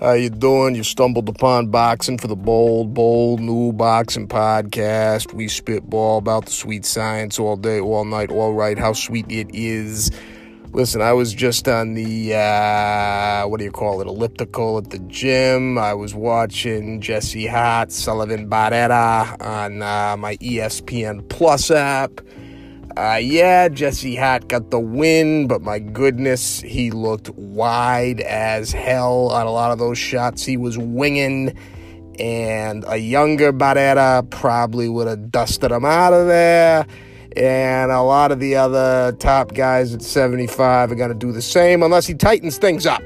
How you doing? You stumbled upon boxing for the bold, bold new boxing podcast. We spitball about the sweet science all day, all night, all right. How sweet it is. Listen, I was just on the uh, what do you call it, elliptical at the gym. I was watching Jesse Hart, Sullivan Barrera on uh, my ESPN Plus app. Uh, yeah, Jesse Hart got the win, but my goodness, he looked wide as hell on a lot of those shots he was winging. And a younger Barrera probably would have dusted him out of there. And a lot of the other top guys at 75 are going to do the same unless he tightens things up.